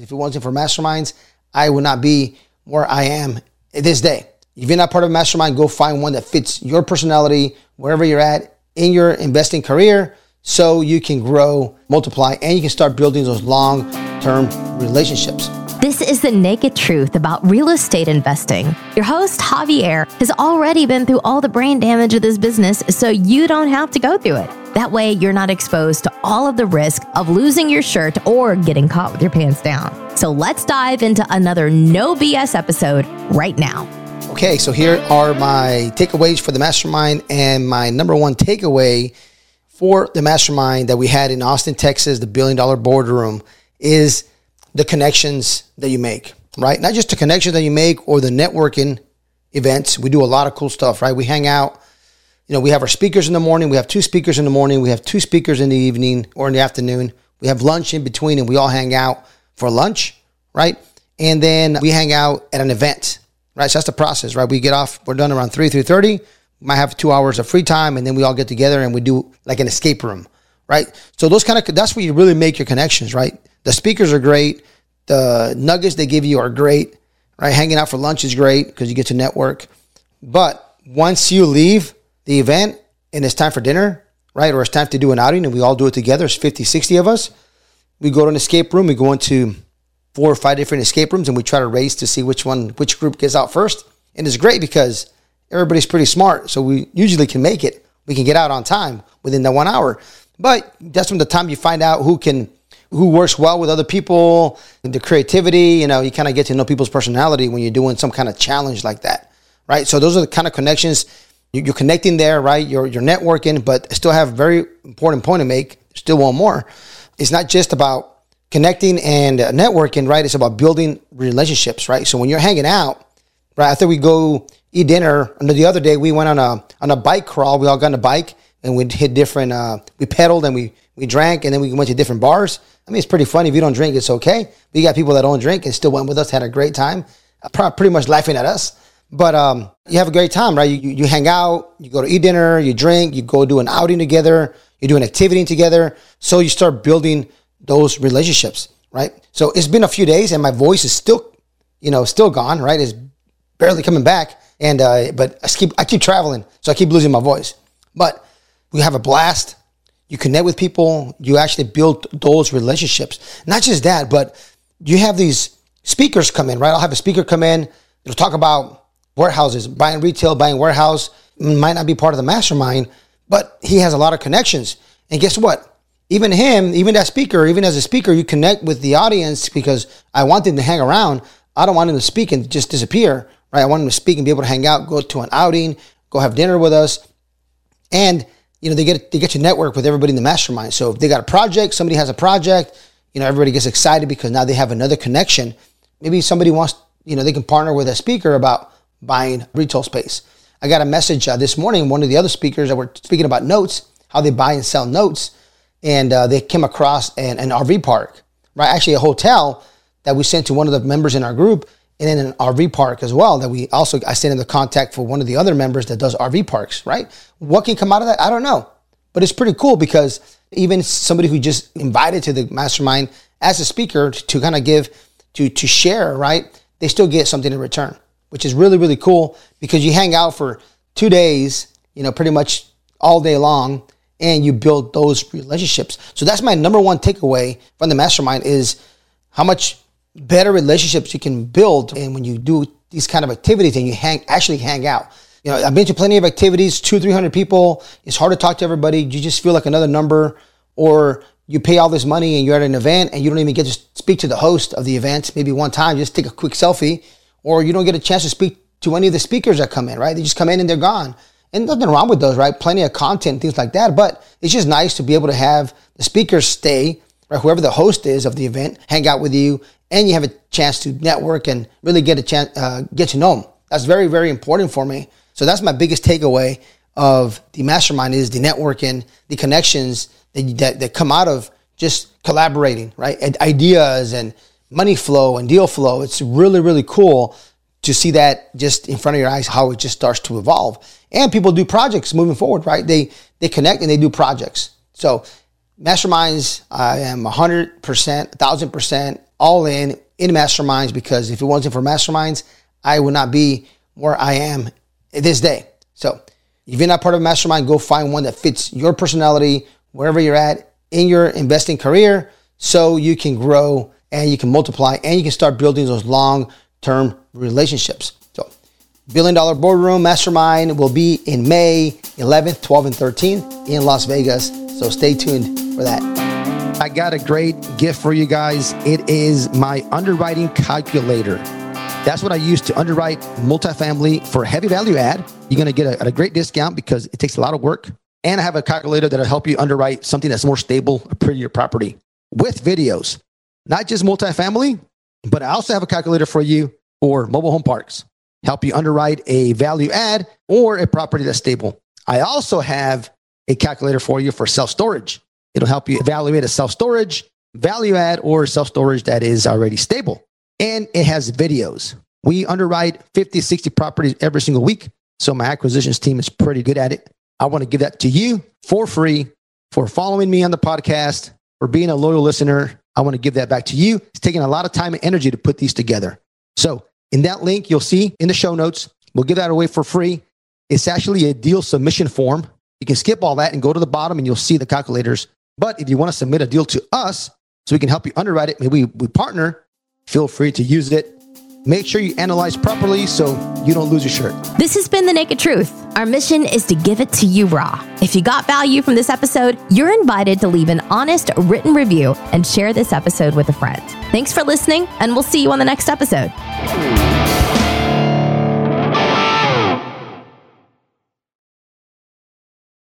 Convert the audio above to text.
If it wasn't for masterminds, I would not be where I am this day. If you're not part of a mastermind, go find one that fits your personality, wherever you're at in your investing career, so you can grow, multiply, and you can start building those long term relationships. This is the naked truth about real estate investing. Your host, Javier, has already been through all the brain damage of this business, so you don't have to go through it. That way, you're not exposed to all of the risk of losing your shirt or getting caught with your pants down. So let's dive into another no BS episode right now. Okay, so here are my takeaways for the mastermind, and my number one takeaway for the mastermind that we had in Austin, Texas, the billion dollar boardroom is the connections that you make, right? Not just the connections that you make or the networking events. We do a lot of cool stuff, right? We hang out. You know, we have our speakers in the morning. We have two speakers in the morning. We have two speakers in the evening or in the afternoon. We have lunch in between and we all hang out for lunch, right? And then we hang out at an event, right? So that's the process, right? We get off, we're done around 3, 3.30. Might have two hours of free time and then we all get together and we do like an escape room, right? So those kind of, that's where you really make your connections, right? The speakers are great. The nuggets they give you are great, right? Hanging out for lunch is great because you get to network. But once you leave the event and it's time for dinner, right? Or it's time to do an outing and we all do it together. It's 50, 60 of us. We go to an escape room. We go into four or five different escape rooms and we try to race to see which one, which group gets out first. And it's great because everybody's pretty smart. So we usually can make it. We can get out on time within that one hour. But that's from the time you find out who can who works well with other people, the creativity, you know, you kind of get to know people's personality when you're doing some kind of challenge like that, right? So those are the kind of connections you're connecting there, right? You're, you're networking, but still have a very important point to make. Still one more. It's not just about connecting and networking, right? It's about building relationships, right? So when you're hanging out, right? After we go eat dinner, and the other day we went on a on a bike crawl. We all got on a bike and we hit different. Uh, we pedaled and we we drank, and then we went to different bars. I mean, it's pretty funny. If you don't drink, it's okay. But you got people that don't drink and still went with us, had a great time, uh, pretty much laughing at us. But um, you have a great time, right? You, you, hang out, you go to eat dinner, you drink, you go do an outing together, you do an activity together. So you start building those relationships, right? So it's been a few days, and my voice is still, you know, still gone, right? It's barely coming back, and uh, but I keep I keep traveling, so I keep losing my voice. But we have a blast you connect with people, you actually build those relationships. Not just that, but you have these speakers come in, right? I'll have a speaker come in, they'll talk about warehouses, buying retail, buying warehouse, might not be part of the mastermind, but he has a lot of connections. And guess what? Even him, even that speaker, even as a speaker, you connect with the audience because I want them to hang around. I don't want him to speak and just disappear, right? I want him to speak and be able to hang out, go to an outing, go have dinner with us. And you know, they get they get to network with everybody in the mastermind. So if they got a project, somebody has a project, you know, everybody gets excited because now they have another connection. Maybe somebody wants, you know, they can partner with a speaker about buying retail space. I got a message uh, this morning. One of the other speakers that were speaking about notes, how they buy and sell notes, and uh, they came across an, an RV park, right? Actually, a hotel that we sent to one of the members in our group and then an RV park as well that we also I sent in the contact for one of the other members that does RV parks, right? What can come out of that? I don't know. But it's pretty cool because even somebody who just invited to the mastermind as a speaker to, to kind of give to to share, right? They still get something in return, which is really really cool because you hang out for 2 days, you know, pretty much all day long and you build those relationships. So that's my number one takeaway from the mastermind is how much better relationships you can build. And when you do these kind of activities and you hang, actually hang out, you know, I've been to plenty of activities, two, 300 people. It's hard to talk to everybody. You just feel like another number or you pay all this money and you're at an event and you don't even get to speak to the host of the event. Maybe one time, just take a quick selfie or you don't get a chance to speak to any of the speakers that come in, right? They just come in and they're gone. And nothing wrong with those, right? Plenty of content, things like that. But it's just nice to be able to have the speakers stay, right? Whoever the host is of the event, hang out with you and you have a chance to network and really get a chance, uh, get to know them. That's very, very important for me. So that's my biggest takeaway of the mastermind is the networking, the connections that, that, that come out of just collaborating, right? And ideas and money flow and deal flow. It's really, really cool to see that just in front of your eyes, how it just starts to evolve. And people do projects moving forward, right? They, they connect and they do projects. So masterminds, I am 100%, 1000% all in in masterminds because if it wasn't for masterminds, I would not be where I am this day. So if you're not part of a mastermind, go find one that fits your personality, wherever you're at in your investing career, so you can grow and you can multiply and you can start building those long term relationships. So, Billion Dollar Boardroom Mastermind will be in May 11th, 12th, and 13th in Las Vegas. So, stay tuned for that. I got a great gift for you guys. It is my underwriting calculator. That's what I use to underwrite multifamily for heavy value add. You're going to get a, a, great discount because it takes a lot of work. And I have a calculator that'll help you underwrite something that's more stable, a prettier property with videos, not just multifamily, but I also have a calculator for you for mobile home parks, help you underwrite a value add or a property that's stable. I also have a calculator for you for self storage. It'll help you evaluate a self storage, value add, or self storage that is already stable. And it has videos. We underwrite 50, 60 properties every single week. So my acquisitions team is pretty good at it. I want to give that to you for free for following me on the podcast, for being a loyal listener. I want to give that back to you. It's taking a lot of time and energy to put these together. So in that link, you'll see in the show notes, we'll give that away for free. It's actually a deal submission form. You can skip all that and go to the bottom and you'll see the calculators but if you want to submit a deal to us so we can help you underwrite it, maybe we, partner, feel free to use it. Make sure you analyze properly so you don't lose your shirt. This has been The Naked Truth. Our mission is to give it to you raw. If you got value from this episode, you're invited to leave an honest written review and share this episode with a friend. Thanks for listening, and we'll see you on the next episode.